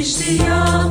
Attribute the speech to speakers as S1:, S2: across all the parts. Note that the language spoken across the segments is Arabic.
S1: ist sie ja.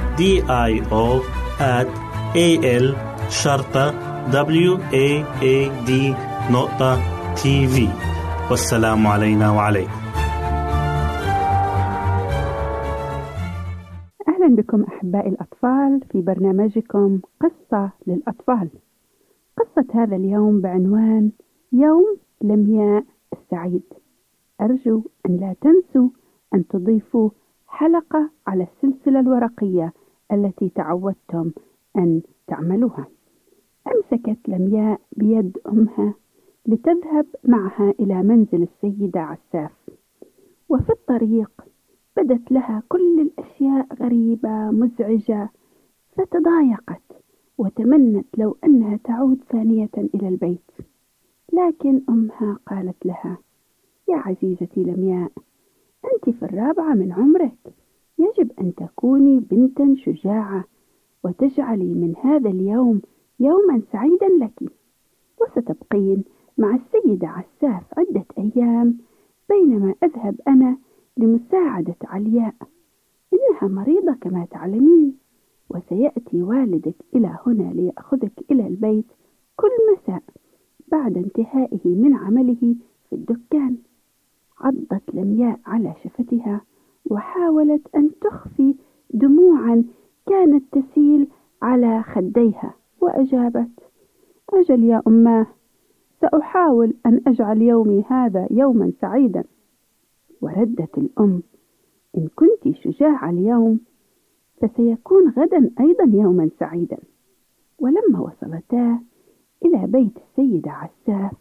S2: D I O at A L شرطة W A A D نقطة تي في والسلام علينا وعليكم.
S3: أهلا بكم أحبائي الأطفال في برنامجكم قصة للأطفال. قصة هذا اليوم بعنوان يوم لمياء السعيد. أرجو أن لا تنسوا أن تضيفوا حلقة على السلسلة الورقية التي تعودتم أن تعملوها. أمسكت لمياء بيد أمها لتذهب معها إلى منزل السيدة عساف. وفي الطريق بدت لها كل الأشياء غريبة مزعجة فتضايقت وتمنت لو أنها تعود ثانية إلى البيت. لكن أمها قالت لها يا عزيزتي لمياء أنت في الرابعة من عمرك. يجب أن تكوني بنتا شجاعة وتجعلي من هذا اليوم يوما سعيدا لك. وستبقين مع السيدة عساف عدة أيام بينما أذهب أنا لمساعدة علياء. إنها مريضة كما تعلمين وسيأتي والدك إلى هنا ليأخذك إلى البيت كل مساء بعد انتهائه من عمله في الدكان. عضت لمياء على شفتها وحاولت أن تخفي دموعا كانت تسيل على خديها وأجابت أجل يا أماه سأحاول أن أجعل يومي هذا يوما سعيدا. وردت الأم إن كنت شجاعة اليوم فسيكون غدا أيضا يوما سعيدا. ولما وصلتا إلى بيت السيدة عساف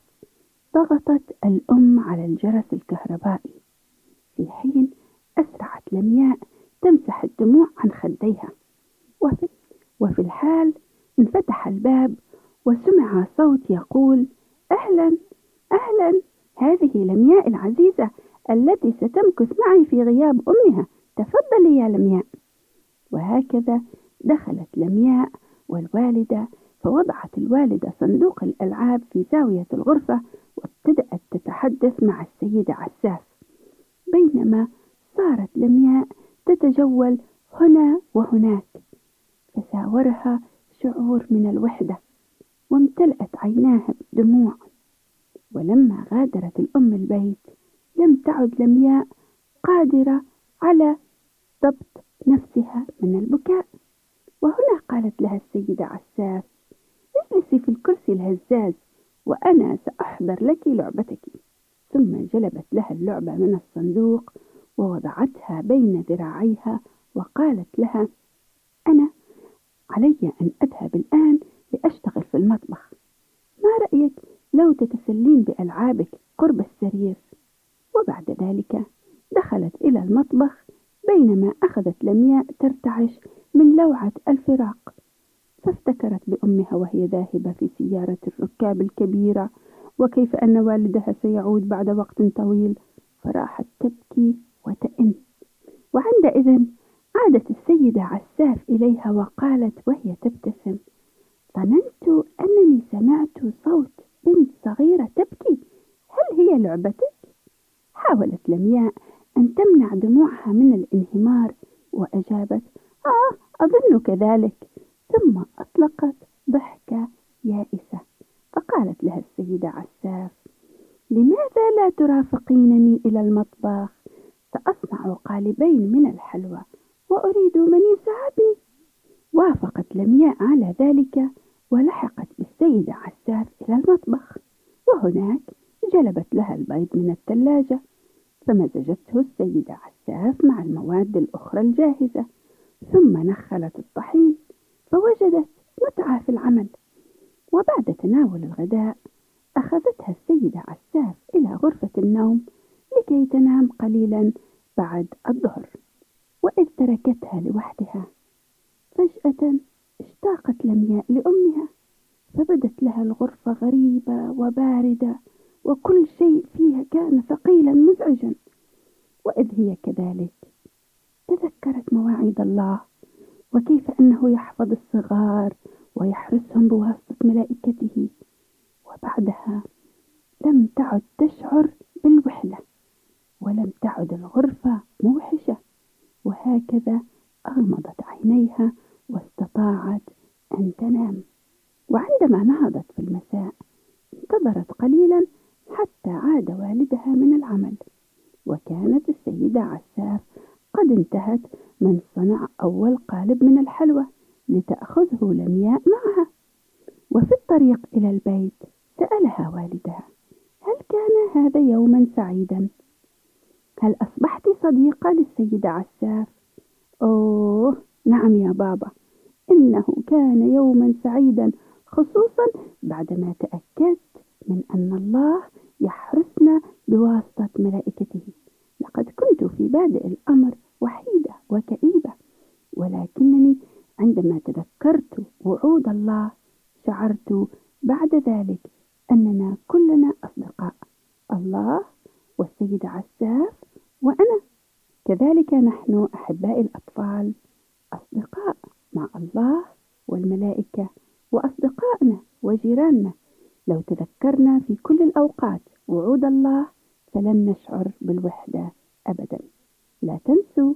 S3: ضغطت الأم على الجرس الكهربائي. في حين أسرعت لمياء تمسح الدموع عن خديها. وفي, وفي الحال انفتح الباب وسمع صوت يقول أهلا أهلا هذه لمياء العزيزة التي ستمكث معي في غياب أمها. تفضلي يا لمياء. وهكذا دخلت لمياء والوالدة فوضعت الوالدة صندوق الألعاب في زاوية الغرفة وابتدأت تتحدث مع السيدة عساف بينما صارت لمياء تتجول هنا وهناك. فساورها شعور من الوحدة وامتلأت عيناها بالدموع ولما غادرت الأم البيت لم تعد لمياء قادرة على ضبط نفسها من البكاء. وهنا قالت لها السيدة عساف اجلسي في الكرسي الهزاز وأنا سأحضر لك لعبتك. ثم جلبت لها اللعبة من الصندوق ووضعتها بين ذراعيها وقالت لها أنا علي أن أذهب الآن لأشتغل في المطبخ. ما رأيك لو تتسلين بألعابك قرب السرير؟ وبعد ذلك دخلت إلى المطبخ بينما أخذت لمياء ترتعش من لوعة الفراق. فافتكرت بأمها وهي ذاهبة في سيارة الركاب الكبيرة وكيف أن والدها سيعود بعد وقت طويل. فراحت تبكي وتئن وعندئذ عادت السيدة عساف إليها وقالت وهي تبتسم ظننت أنني سمعت صوت بنت صغيرة تبكي. هل هي لعبتك؟ حاولت لمياء أن تمنع دموعها من الانهمار وأجابت آه أظن كذلك ثم أطلقت ضحكة يائسة. فقالت لها السيدة عساف لماذا لا ترافقينني إلى المطبخ؟ سأصنع قالبين من الحلوى وأريد من يساعدني وافقت لمياء على ذلك ولحقت بالسيدة السيدة عساف إلى المطبخ. وهناك جلبت لها البيض من الثلاجة فمزجته السيدة عساف مع المواد الأخرى الجاهزة. ثم نخلت الطحين فوجدت متعة في العمل. وبعد تناول الغداء أخذتها السيدة عساف إلى غرفة النوم لكي تنام قليلا بعد الظهر. وإذ تركتها لوحدها فجأة اشتاقت لمياء لأمها فبدت لها الغرفة غريبة وباردة وكل شيء فيها كان ثقيلا مزعجا. وإذ هي كذلك تذكرت مواعيد الله وكيف أنه يحفظ الصغار ويحرسهم بواسطة ملائكته وبعدها لم تعد تشعر بالوحدة. ولم تعد الغرفة موحشة. وهكذا أغمضت عينيها واستطاعت أن تنام. وعندما نهضت في المساء انتظرت قليلا حتى عاد والدها من العمل. وكانت السيدة عساف قد انتهت من صنع أول قالب من الحلوى لتأخذه لمياء معها. وفي الطريق إلى البيت سألها والدها هل كان هذا يوما سعيدا؟ هل أصبحت صديقة للسيدة عساف؟ أوه نعم يا بابا إنه كان يوما سعيدا خصوصا بعدما تأكدت من أن الله يحرسنا بواسطة ملائكته لقد كنت في بادئ الأمر وحيدة وكئيبة ولكنني عندما تذكرت وعود الله شعرت بعد ذلك أننا كلنا أصدقاء الله والسيدة عساف وأنا. كذلك نحن أحباء الأطفال أصدقاء مع الله والملائكة وأصدقائنا وجيراننا. لو تذكرنا في كل الأوقات وعود الله فلن نشعر بالوحدة أبدا. لا تنسوا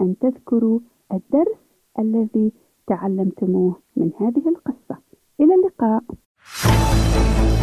S3: أن تذكروا الدرس الذي تعلمتموه من هذه القصة. إلى اللقاء.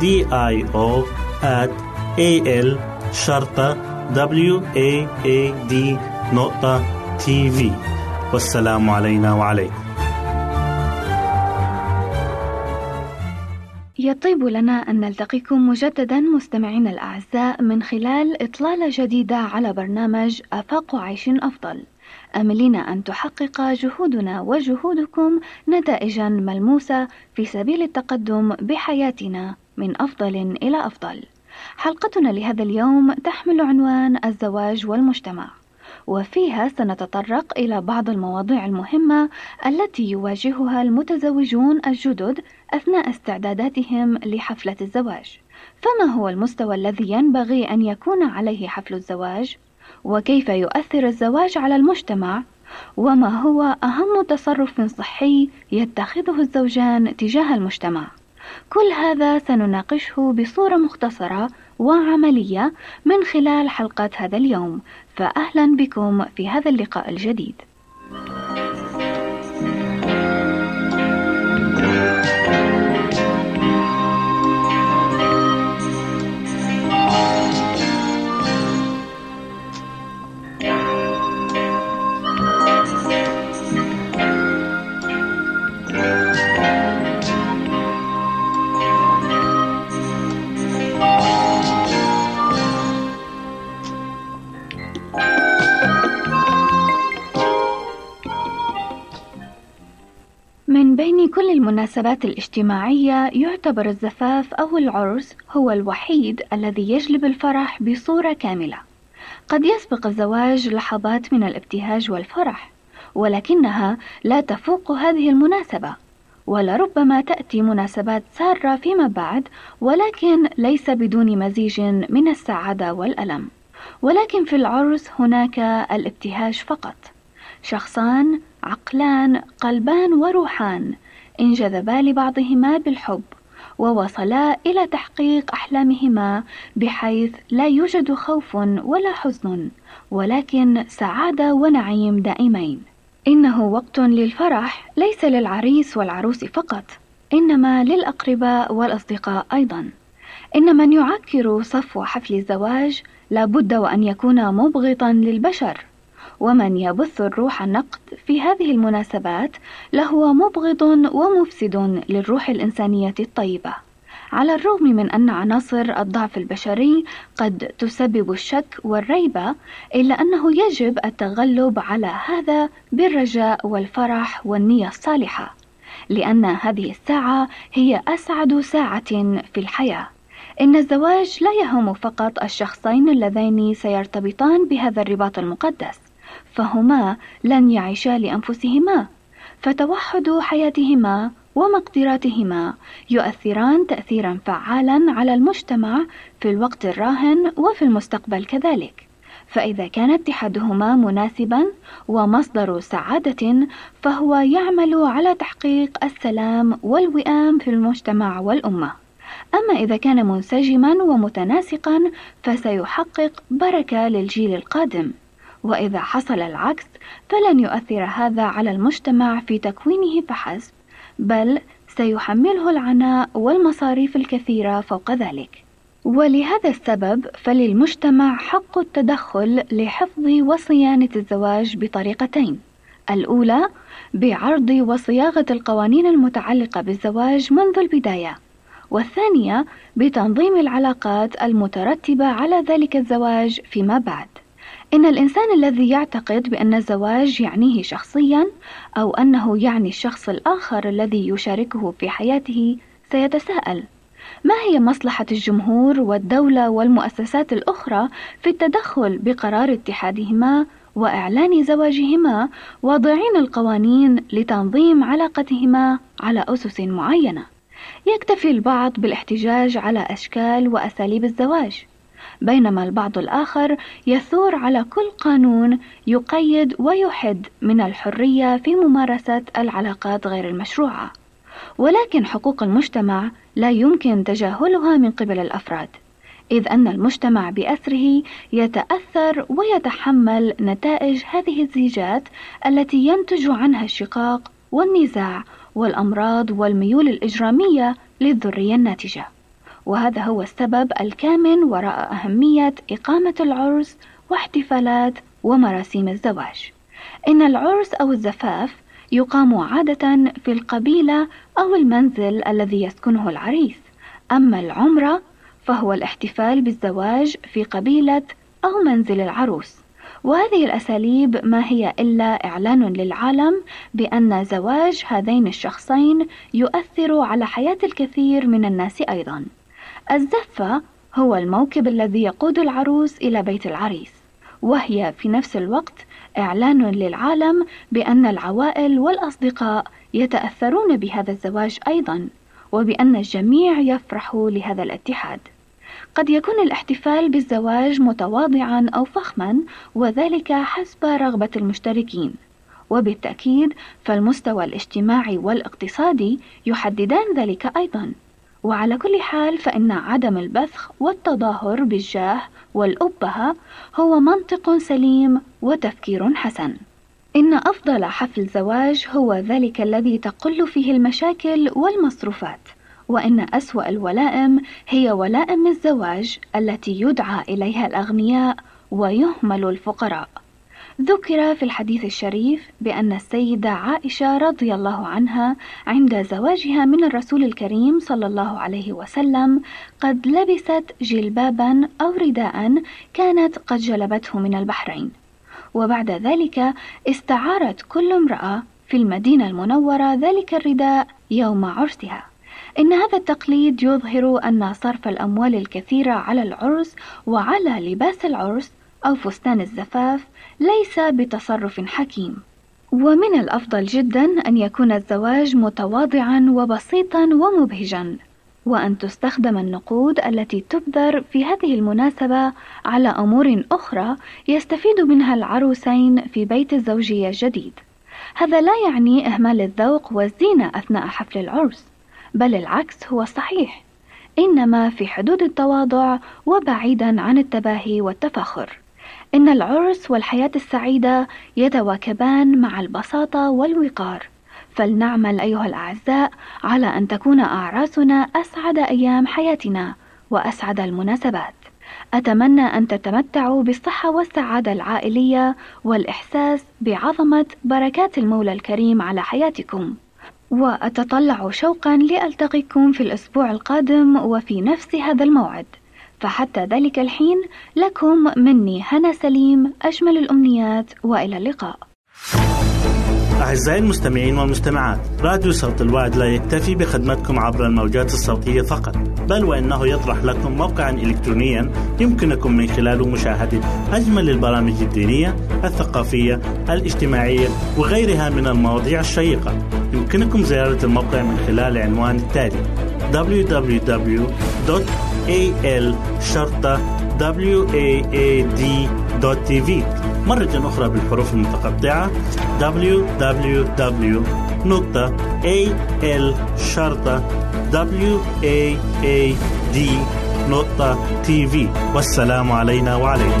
S2: D I O at شرطة W A A D نقطة تي في والسلام علينا وعليكم.
S4: يطيب لنا أن نلتقيكم مجددا مستمعينا الأعزاء من خلال إطلالة جديدة على برنامج آفاق عيش أفضل. آملين أن تحقق جهودنا وجهودكم نتائجا ملموسة في سبيل التقدم بحياتنا. من أفضل إلى أفضل حلقتنا لهذا اليوم تحمل عنوان الزواج والمجتمع وفيها سنتطرق إلى بعض المواضيع المهمة التي يواجهها المتزوجون الجدد أثناء استعداداتهم لحفلة الزواج. فما هو المستوى الذي ينبغي أن يكون عليه حفل الزواج؟ وكيف يؤثر الزواج على المجتمع؟ وما هو أهم تصرف صحي يتخذه الزوجان تجاه المجتمع؟ كل هذا سنناقشه بصورة مختصرة وعملية من خلال حلقة هذا اليوم. فأهلا بكم في هذا اللقاء الجديد. بين كل المناسبات الاجتماعية يعتبر الزفاف أو العرس هو الوحيد الذي يجلب الفرح بصورة كاملة. قد يسبق الزواج لحظات من الابتهاج والفرح، ولكنها لا تفوق هذه المناسبة، ولربما تأتي مناسبات سارة فيما بعد، ولكن ليس بدون مزيج من السعادة والألم. ولكن في العرس هناك الابتهاج فقط. شخصان عقلان قلبان وروحان. انجذبا لبعضهما بالحب ووصلا إلى تحقيق أحلامهما بحيث لا يوجد خوف ولا حزن ولكن سعادة ونعيم دائمين. إنه وقت للفرح ليس للعريس والعروس فقط إنما للأقرباء والأصدقاء أيضا. إن من يعكر صفو حفل الزواج لابد وأن يكون مبغضا للبشر. ومن يبث الروح النقد في هذه المناسبات لهو مبغض ومفسد للروح الإنسانية الطيبة. على الرغم من أن عناصر الضعف البشري قد تسبب الشك والريبة إلا أنه يجب التغلب على هذا بالرجاء والفرح والنية الصالحة لأن هذه الساعة هي أسعد ساعة في الحياة. إن الزواج لا يهم فقط الشخصين اللذين سيرتبطان بهذا الرباط المقدس فهما لن يعيشا لأنفسهما فتوحد حياتهما ومقدراتهما يؤثران تأثيرا فعالا على المجتمع في الوقت الراهن وفي المستقبل كذلك. فإذا كان اتحادهما مناسبا ومصدر سعادة فهو يعمل على تحقيق السلام والوئام في المجتمع والأمة. أما إذا كان منسجما ومتناسقا فسيحقق بركة للجيل القادم. وإذا حصل العكس فلن يؤثر هذا على المجتمع في تكوينه فحسب بل سيحمله العناء والمصاريف الكثيرة فوق ذلك. ولهذا السبب فللمجتمع حق التدخل لحفظ وصيانة الزواج بطريقتين. الأولى بعرض وصياغة القوانين المتعلقة بالزواج منذ البداية. والثانية بتنظيم العلاقات المترتبة على ذلك الزواج فيما بعد. إن الإنسان الذي يعتقد بأن الزواج يعنيه شخصيا أو أنه يعني الشخص الآخر الذي يشاركه في حياته سيتساءل. ما هي مصلحة الجمهور والدولة والمؤسسات الأخرى في التدخل بقرار اتحادهما وإعلان زواجهما واضعين القوانين لتنظيم علاقتهما على أسس معينة؟ يكتفي البعض بالاحتجاج على أشكال وأساليب الزواج. بينما البعض الآخر يثور على كل قانون يقيد ويحد من الحرية في ممارسة العلاقات غير المشروعة. ولكن حقوق المجتمع لا يمكن تجاهلها من قبل الأفراد إذ أن المجتمع بأسره يتأثر ويتحمل نتائج هذه الزيجات التي ينتج عنها الشقاق والنزاع والأمراض والميول الإجرامية للذرية الناتجة. وهذا هو السبب الكامن وراء أهمية إقامة العرس واحتفالات ومراسيم الزواج. إن العرس أو الزفاف يقام عادة في القبيلة أو المنزل الذي يسكنه العريس. أما العمرة فهو الاحتفال بالزواج في قبيلة أو منزل العروس. وهذه الأساليب ما هي إلا إعلان للعالم بأن زواج هذين الشخصين يؤثر على حياة الكثير من الناس أيضا. الزفة هو الموكب الذي يقود العروس إلى بيت العريس وهي في نفس الوقت إعلان للعالم بأن العوائل والأصدقاء يتأثرون بهذا الزواج أيضا وبأن الجميع يفرح لهذا الاتحاد. قد يكون الاحتفال بالزواج متواضعا أو فخما وذلك حسب رغبة المشتركين. وبالتأكيد فالمستوى الاجتماعي والاقتصادي يحددان ذلك أيضا. وعلى كل حال فإن عدم البثخ والتظاهر بالجاه والأبهة هو منطق سليم وتفكير حسن. إن أفضل حفل زواج هو ذلك الذي تقل فيه المشاكل والمصروفات وإن أسوأ الولائم هي ولائم الزواج التي يدعى إليها الأغنياء ويهمل الفقراء. ذكر في الحديث الشريف بأن السيدة عائشة رضي الله عنها عند زواجها من الرسول الكريم صلى الله عليه وسلم قد لبست جلبابا أو رداء كانت قد جلبته من البحرين. وبعد ذلك استعارت كل امرأة في المدينة المنورة ذلك الرداء يوم عرسها. إن هذا التقليد يظهر أن صرف الأموال الكثيرة على العرس وعلى لباس العرس أو فستان الزفاف ليس بتصرف حكيم ومن الأفضل جدا أن يكون الزواج متواضعا وبسيطا ومبهجا وأن تستخدم النقود التي تبذر في هذه المناسبة على أمور أخرى يستفيد منها العروسين في بيت الزوجية الجديد. هذا لا يعني إهمال الذوق والزينة أثناء حفل العرس، بل العكس هو الصحيح، إنما في حدود التواضع وبعيدا عن التباهي والتفاخر. إن العرس والحياة السعيدة يتواكبان مع البساطة والوقار. فلنعمل أيها الأعزاء على أن تكون أعراسنا أسعد أيام حياتنا وأسعد المناسبات. أتمنى أن تتمتعوا بالصحة والسعادة العائلية والإحساس بعظمة بركات المولى الكريم على حياتكم. وأتطلع شوقا لألتقيكم في الأسبوع القادم وفي نفس هذا الموعد. فحتى ذلك الحين لكم مني هنا سليم أجمل الأمنيات وإلى اللقاء.
S2: أعزائي المستمعين والمستمعات راديو صوت الوعد لا يكتفي بخدمتكم عبر الموجات الصوتية فقط بل وإنه يطرح لكم موقعا إلكترونيا يمكنكم من خلاله مشاهدة أجمل البرامج الدينية الثقافية الاجتماعية وغيرها من المواضيع الشيقة. يمكنكم زيارة الموقع من خلال العنوان التالي www.al-waad.tv مرة أخرى بالحروف المتقطعة www.al-waad.tv والسلام علينا وعليكم.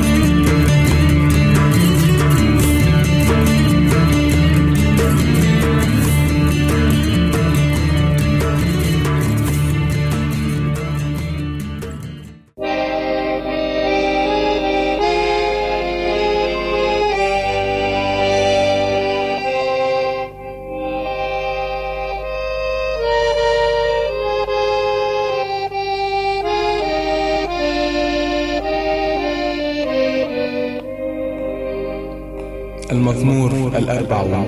S5: المزمور الأربعون.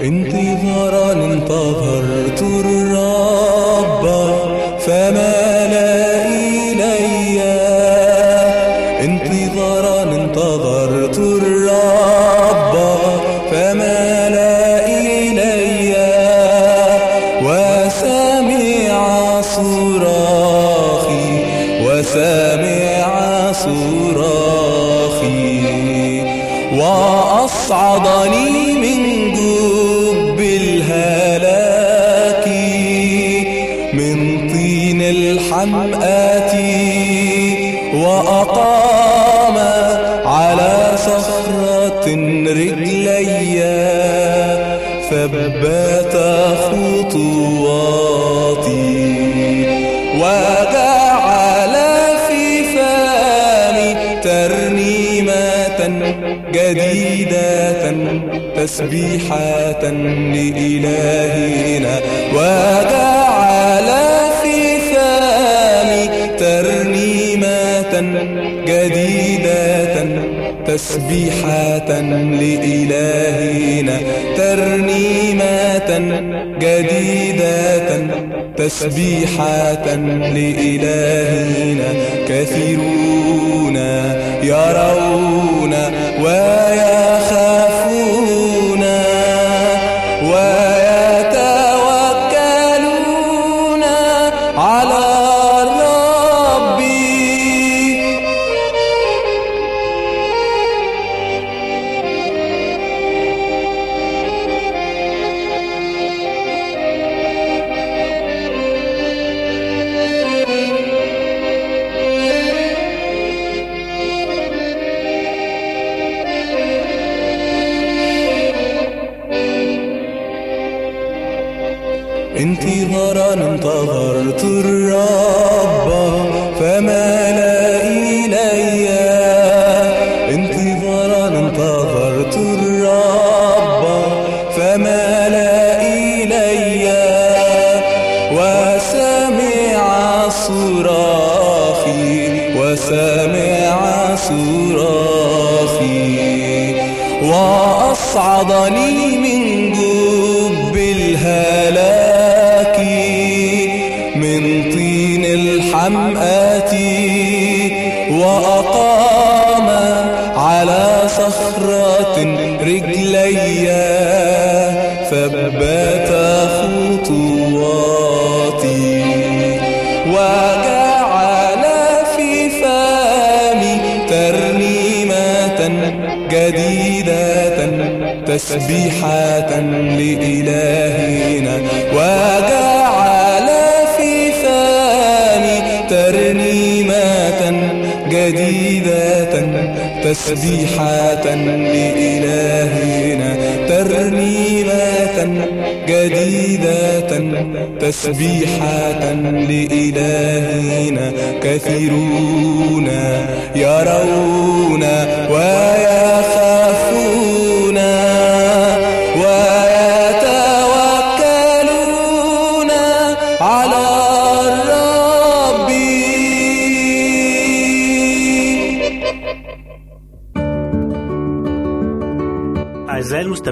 S5: انتظارا انتظرت الرب فمال إلي. انتظارا انتظرت الرب فمال إلي. وسمع صراخي وأصعدني تسبيحة لإلهنا وجعل في فمي ترنيمة جديدة تسبيحة لإلهنا ترنيمة جديدة تسبيحة لإلهنا كثيرون يرون ويخافون وأصعدني تسبيحة لإلهنا وجعل في فمي ترنيمة جديدة تسبيحة لإلهنا ترنيمة جديدة تسبيحة لإلهنا كثيرون يرون ويخافون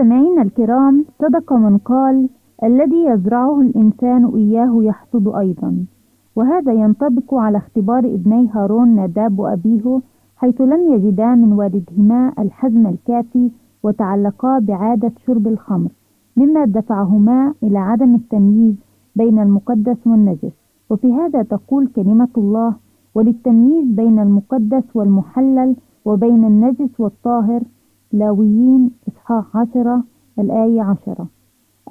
S6: مستمعينا الكرام صدق من قال الذي يزرعه الإنسان إياه يحصد أيضا. وهذا ينطبق على اختبار ابني هارون ناداب وأبيه حيث لم يجدا من والدهما الحزم الكافي وتعلقا بعادة شرب الخمر مما دفعهما إلى عدم التمييز بين المقدس والنجس. وفي هذا تقول كلمة الله وللتمييز بين المقدس والمحلل وبين النجس والطاهر لاويين إصحاح عشرة الآية عشرة.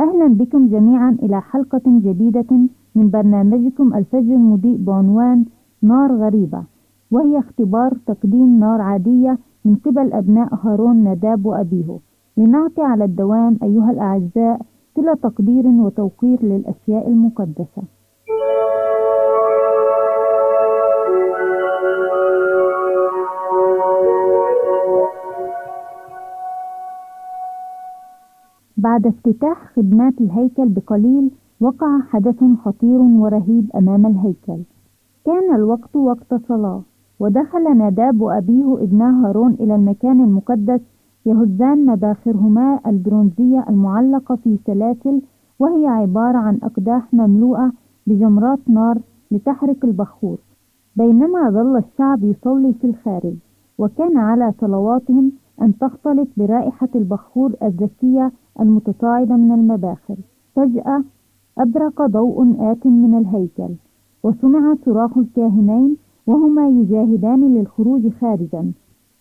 S6: أهلا بكم جميعا إلى حلقة جديدة من برنامجكم الفجر المضيء بعنوان نار غريبة وهي اختبار تقديم نار عادية من قبل أبناء هارون نداب وأبيه. لنعطي على الدوام أيها الأعزاء كل تقدير وتوقير للأشياء المقدسة. بعد افتتاح خدمات الهيكل بقليل وقع حدث خطير ورهيب أمام الهيكل. كان الوقت وقت صلاة ودخل ناداب وأبيه ابنا هارون إلى المكان المقدس يهزان مباخرهما البرونزية المعلقة في سلاسل وهي عبارة عن أقداح مملوءة بجمرات نار لتحرق البخور. بينما ظل الشعب يصلي في الخارج وكان على صلواتهم أن تختلط برائحة البخور الزكية المتصاعدة من المباخر. فجأة أبرق ضوء آت من الهيكل وسمع صراخ الكاهنين وهما يجاهدان للخروج خارجا.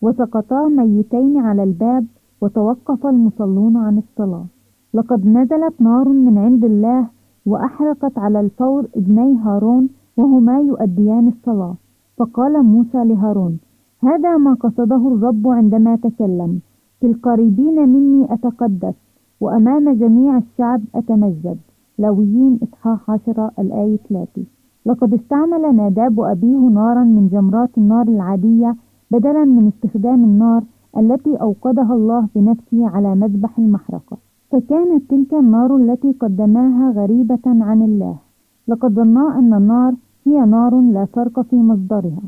S6: وسقطا ميتين على الباب وتوقف المصلون عن الصلاة. لقد نزلت نار من عند الله وأحرقت على الفور ابني هارون وهما يؤديان الصلاة. فقال موسى لهارون هذا ما قصده الرب عندما تكلم. في القريبين مني أتقدس. وأمام جميع الشعب أتمجد. لويين إصحاح عشرة الآية 3 لقد استعمل ناداب أبيه نارا من جمرات النار العادية بدلا من استخدام النار التي أوقدها الله بنفسه على مذبح المحرقة. فكانت تلك النار التي قدماها غريبة عن الله. لقد ظنا أن النار هي نار لا فرق في مصدرها.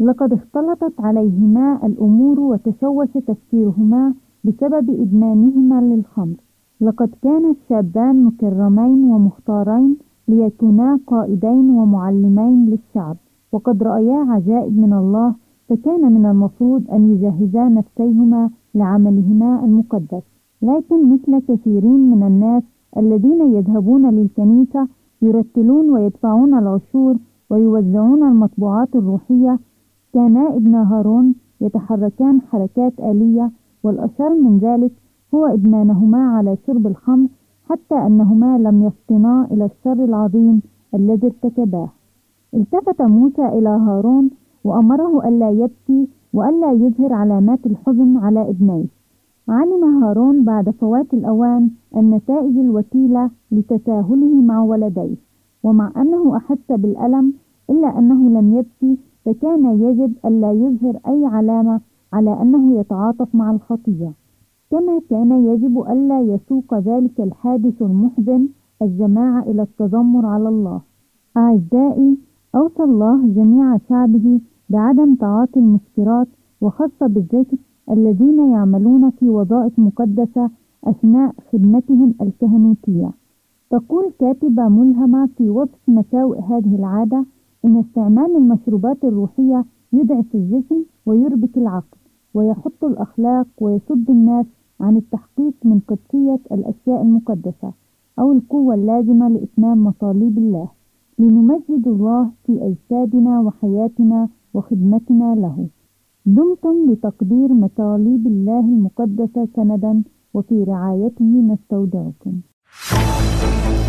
S6: لقد اختلطت عليهما الأمور وتشوش تفكيرهما بسبب إدمانهما للخمر. لقد كان الشابان مكرمين ومختارين ليكونا قائدين ومعلمين للشعب وقد رأيا عجائب من الله فكان من المفروض أن يجهزا نفسيهما لعملهما المقدس. لكن مثل كثيرين من الناس الذين يذهبون للكنيسة يرتلون ويدفعون العشور ويوزعون المطبوعات الروحية كانا ابن هارون يتحركان حركات آلية والأشر من ذلك هو إدمانهما على شرب الخمر حتى أنهما لم يفطنا إلى الشر العظيم الذي ارتكباه. التفت موسى إلى هارون وأمره ألا يبكي وألا يظهر علامات الحزن على ابنيه علم هارون بعد فوات الأوان النتائج الوكيلة لتساهله مع ولديه ومع أنه أحس بالألم إلا أنه لم يبكي فكان يجب ألا يظهر أي علامة على أنه يتعاطف مع الخطية كما كان يجب ألا يسوق ذلك الحادث المحزن الجماعة إلى التذمر على الله. أعزائي أوصى الله جميع شعبه بعدم تعاطي المسكرات وخاصة بالذكر الذين يعملون في وظائف مقدسة أثناء خدمتهم الكهنوتية. تقول كاتبة ملهمة في وصف مساوئ هذه العادة إن استعمال المشروبات الروحية يضعف الجسم ويربك العقل ويحط الأخلاق ويصد الناس عن التحقيق من قدسية الأشياء المقدسة أو القوة اللازمة لإتمام مطالب الله لنمجد الله في أجسادنا وحياتنا وخدمتنا له. دمتم لتقدير مطالب الله المقدسة سندا وفي رعايته نستودعكم.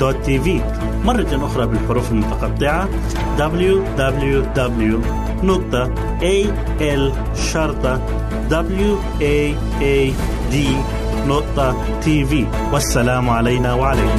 S2: www.al-waad.tv مرة أخرى بالحروف المتقطعة www.al-waad.tv والسلام علينا وعليكم.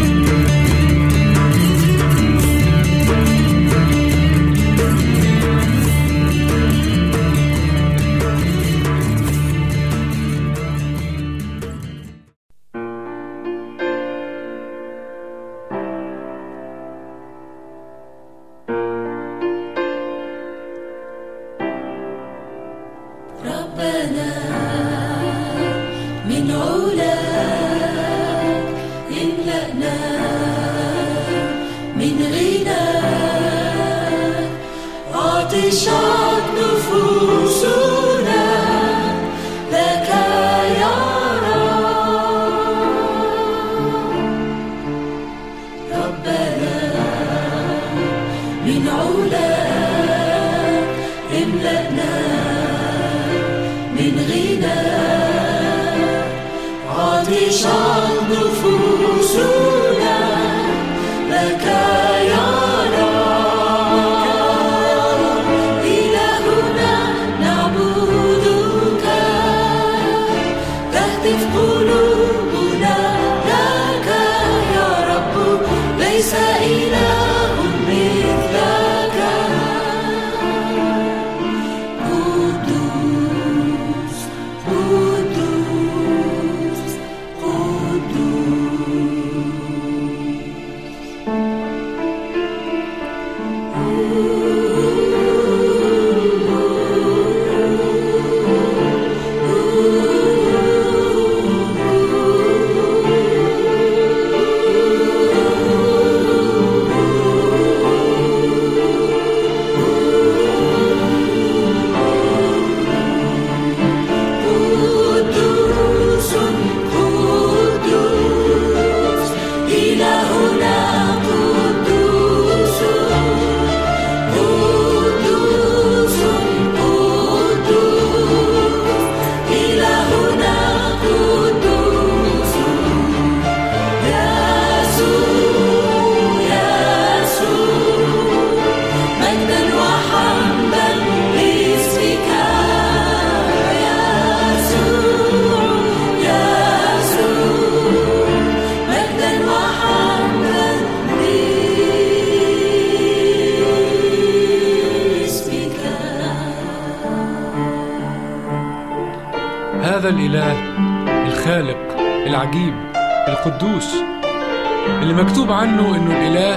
S7: مكتوب عنه إنه الإله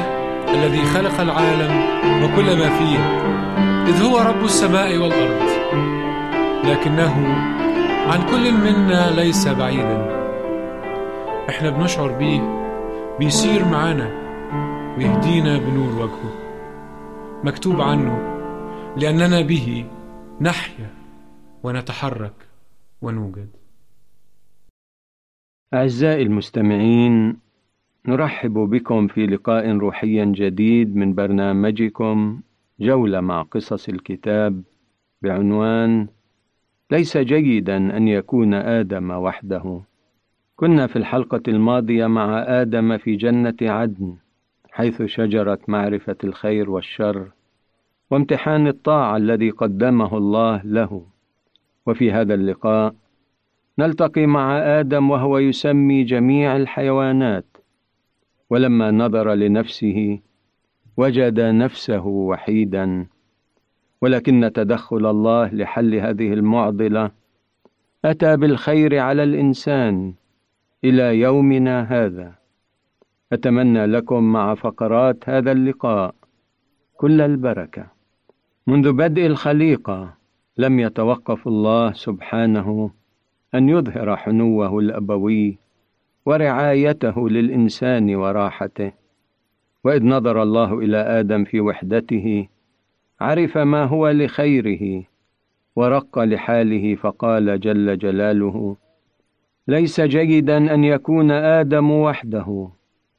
S7: الذي خلق العالم وكل ما فيه إذ هو رب السماء والأرض لكنه عن كل منا ليس بعيدا. إحنا بنشعر بيه بيسير معانا ويهدينا بنور وجهه. مكتوب عنه لأننا به نحيا ونتحرك ونوجد.
S8: أعزائي المستمعين نرحب بكم في لقاء روحي جديد من برنامجكم جولة مع قصص الكتاب بعنوان ليس جيدا أن يكون آدم وحده. كنا في الحلقة الماضية مع آدم في جنة عدن حيث شجرة معرفة الخير والشر وامتحان الطاعة الذي قدمه الله له. وفي هذا اللقاء نلتقي مع آدم وهو يسمي جميع الحيوانات ولما نظر لنفسه وجد نفسه وحيدا. ولكن تدخل الله لحل هذه المعضلة. أتى بالخير على الإنسان إلى يومنا هذا. أتمنى لكم مع فقرات هذا اللقاء كل البركة. منذ بدء الخليقة لم يتوقف الله سبحانه أن يظهر حنوه الأبوي ورعايته للإنسان وراحته. وإذ نظر الله إلى آدم في وحدته عرف ما هو لخيره ورق لحاله فقال جل جلاله ليس جيدا أن يكون آدم وحده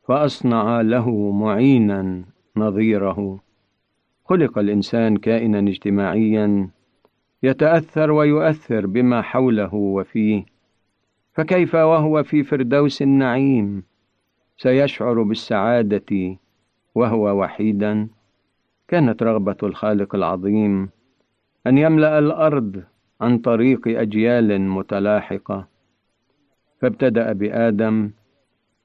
S8: فأصنع له معينا نظيره. خلق الإنسان كائنا اجتماعيا يتأثر ويؤثر بما حوله وفيه. فكيف وهو في فردوس النعيم؟ سيشعر بالسعادة وهو وحيدا. كانت رغبة الخالق العظيم أن يملأ الأرض عن طريق أجيال متلاحقة. فابتدأ بآدم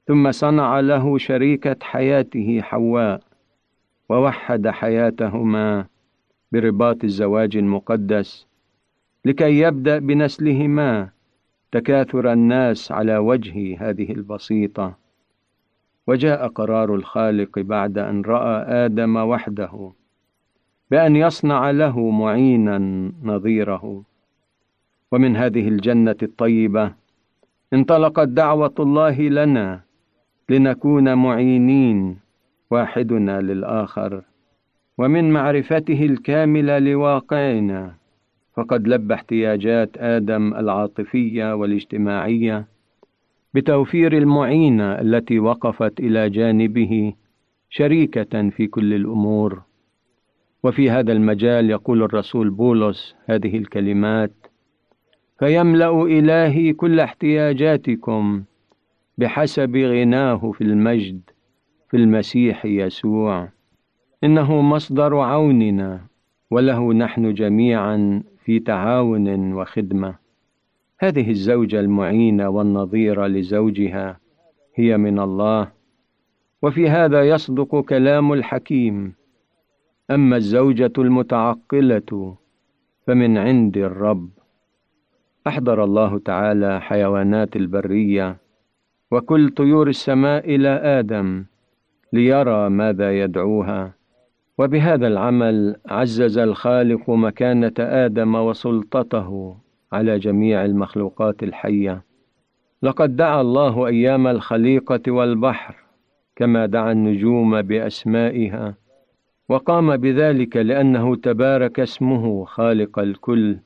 S8: ثم صنع له شريكة حياته حواء ووحد حياتهما برباط الزواج المقدس لكي يبدأ بنسلهما. تكاثر الناس على وجه هذه البسيطة. وجاء قرار الخالق بعد أن رأى آدم وحده بأن يصنع له معينا نظيره. ومن هذه الجنة الطيبة انطلقت دعوة الله لنا لنكون معينين واحدنا للآخر ومن معرفته الكاملة لواقعنا فقد لبى احتياجات آدم العاطفية والاجتماعية بتوفير المعينة التي وقفت إلى جانبه شريكة في كل الأمور. وفي هذا المجال يقول الرسول بولس هذه الكلمات فيملأ إلهي كل احتياجاتكم بحسب غناه في المجد في المسيح يسوع. إنه مصدر عوننا وله نحن جميعا في تعاون وخدمة. هذه الزوجة المعينة والنظيرة لزوجها هي من الله وفي هذا يصدق كلام الحكيم. أما الزوجة المتعقلة فمن عند الرب. أحضر الله تعالى حيوانات البرية وكل طيور السماء إلى آدم ليرى ماذا يدعوها. وبهذا العمل عزز الخالق مكانة آدم وسلطته على جميع المخلوقات الحية. لقد دعا الله أيام الخليقة والبحر كما دعا النجوم بأسمائها وقام بذلك لأنه تبارك اسمه خالق الكل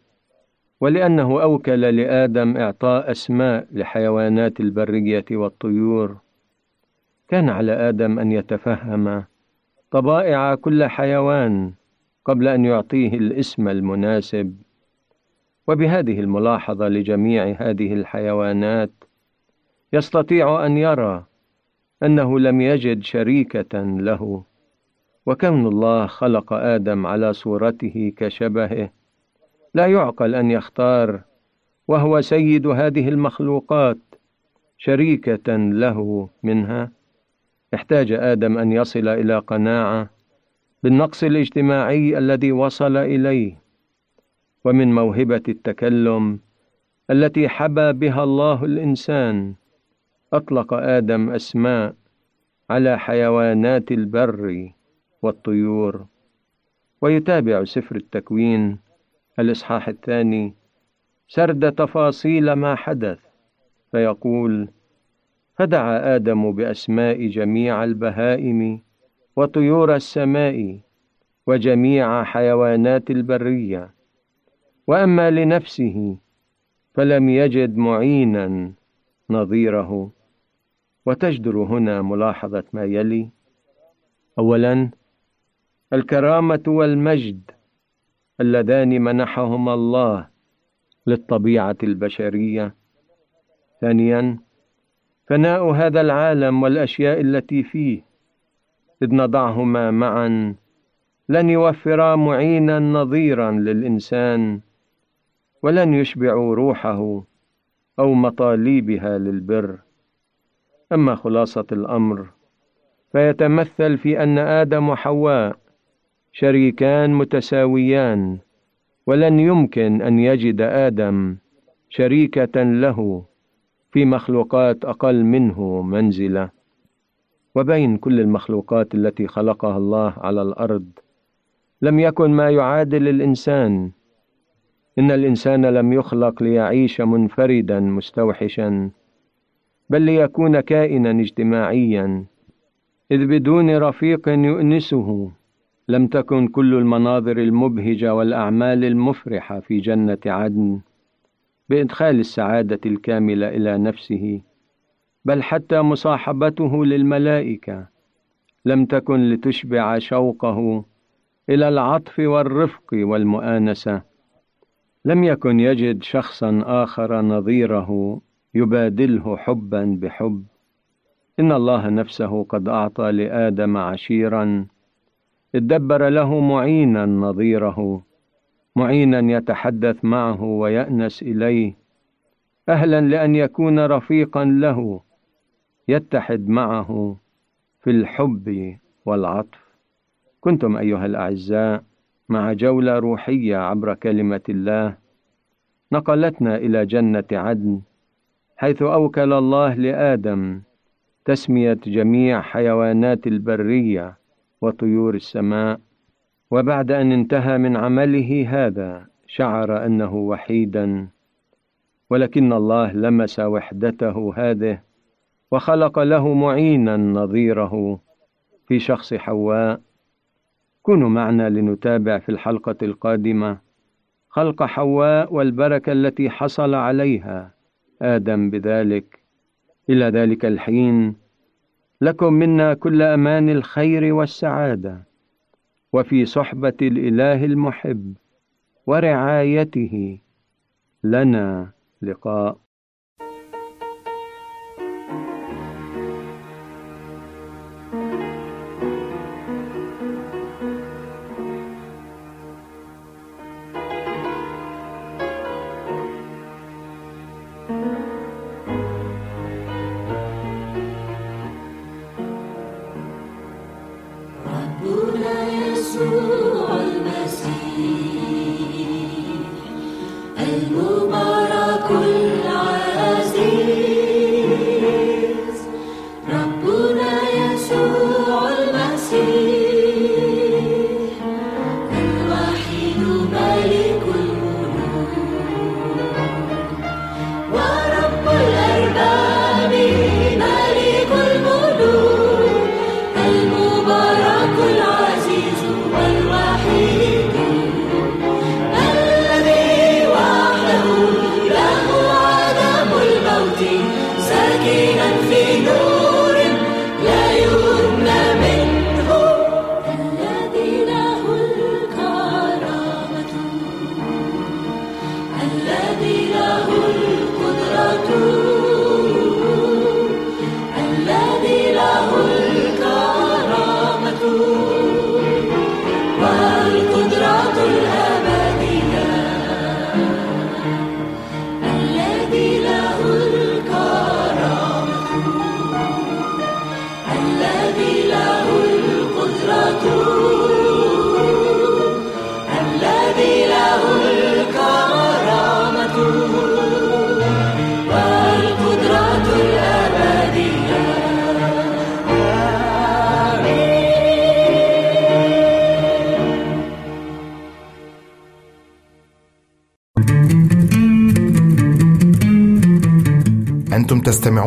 S8: ولأنه أوكل لآدم إعطاء أسماء لحيوانات البرية والطيور. كان على آدم أن يتفهم طبائع كل حيوان قبل أن يعطيه الاسم المناسب. وبهذه الملاحظة لجميع هذه الحيوانات يستطيع أن يرى أنه لم يجد شريكة له وكون الله خلق آدم على صورته كشبهه لا يعقل أن يختار وهو سيد هذه المخلوقات شريكة له منها. احتاج آدم أن يصل إلى قناعة بالنقص الاجتماعي الذي وصل إليه ومن موهبة التكلم التي حبى بها الله الإنسان. أطلق آدم أسماء على حيوانات البر والطيور ويتابع سفر التكوين الإصحاح الثاني سرد تفاصيل ما حدث فيقول فدعا آدم بأسماء جميع البهائم وطيور السماء وجميع حيوانات البرية. وأما لنفسه فلم يجد معينا نظيره. وتجدر هنا ملاحظة ما يلي. أولا الكرامة والمجد اللذان منحهما الله للطبيعة البشرية. ثانيا فناء هذا العالم والأشياء التي فيه إذ نضعهما معا لن يوفرا معينا نظيرا للإنسان ولن يشبعوا روحه أو مطاليبها للبر. أما خلاصة الأمر فيتمثل في أن آدم وحواء شريكان متساويان ولن يمكن أن يجد آدم شريكة له. في مخلوقات أقل منه منزلة. وبين كل المخلوقات التي خلقها الله على الأرض لم يكن ما يعادل الإنسان. إن الإنسان لم يخلق ليعيش منفردا مستوحشا بل ليكون كائنا اجتماعيا. إذ بدون رفيق يؤنسه لم تكن كل المناظر المبهجة والأعمال المفرحة في جنة عدن. بإدخال السعادة الكاملة إلى نفسه بل حتى مصاحبته للملائكة لم تكن لتشبع شوقه إلى العطف والرفق والمؤانسة. لم يكن يجد شخصا آخر نظيره يبادله حبا بحب. إن الله نفسه قد أعطى لآدم عشيرا ادبر له معينا نظيره. معينا يتحدث معه ويأنس إليه. أهلا لأن يكون رفيقا له. يتحد معه في الحب والعطف. كنتم أيها الأعزاء مع جولة روحية عبر كلمة الله. نقلتنا إلى جنة عدن حيث أوكل الله لآدم تسمية جميع حيوانات البرية وطيور السماء. وبعد أن انتهى من عمله هذا شعر أنه وحيدا ولكن الله لمس وحدته هذه وخلق له معينا نظيره في شخص حواء. كونوا معنا لنتابع في الحلقة القادمة خلق حواء والبركة التي حصل عليها آدم بذلك. إلى ذلك الحين لكم منا كل أمان الخير والسعادة. وفي صحبة الإله المحب ورعايته. لنا لقاء.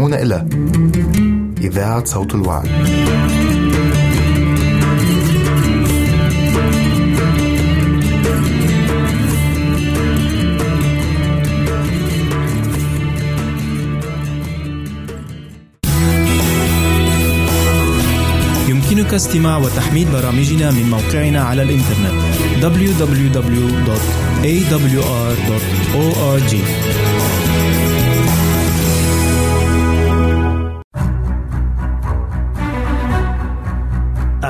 S1: تستمعون إلى إذاعة صوت الوعد.
S9: يمكنك استماع وتحميل برامجنا من موقعنا على الإنترنت www.awr.org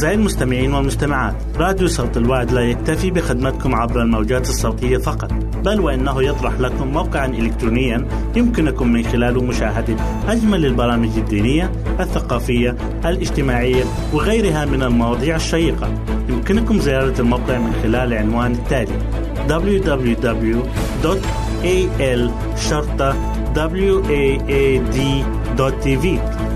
S2: أعزائي المستمعين والمستمعات راديو صوت الوعد لا يكتفي بخدمتكم عبر الموجات الصوتية فقط بل وإنه يطرح لكم موقعا إلكترونيا يمكنكم من خلاله مشاهدة أجمل البرامج الدينية الثقافية الاجتماعية وغيرها من المواضيع الشيقة. يمكنكم زيارة الموقع من خلال العنوان التالي www.al waad.tv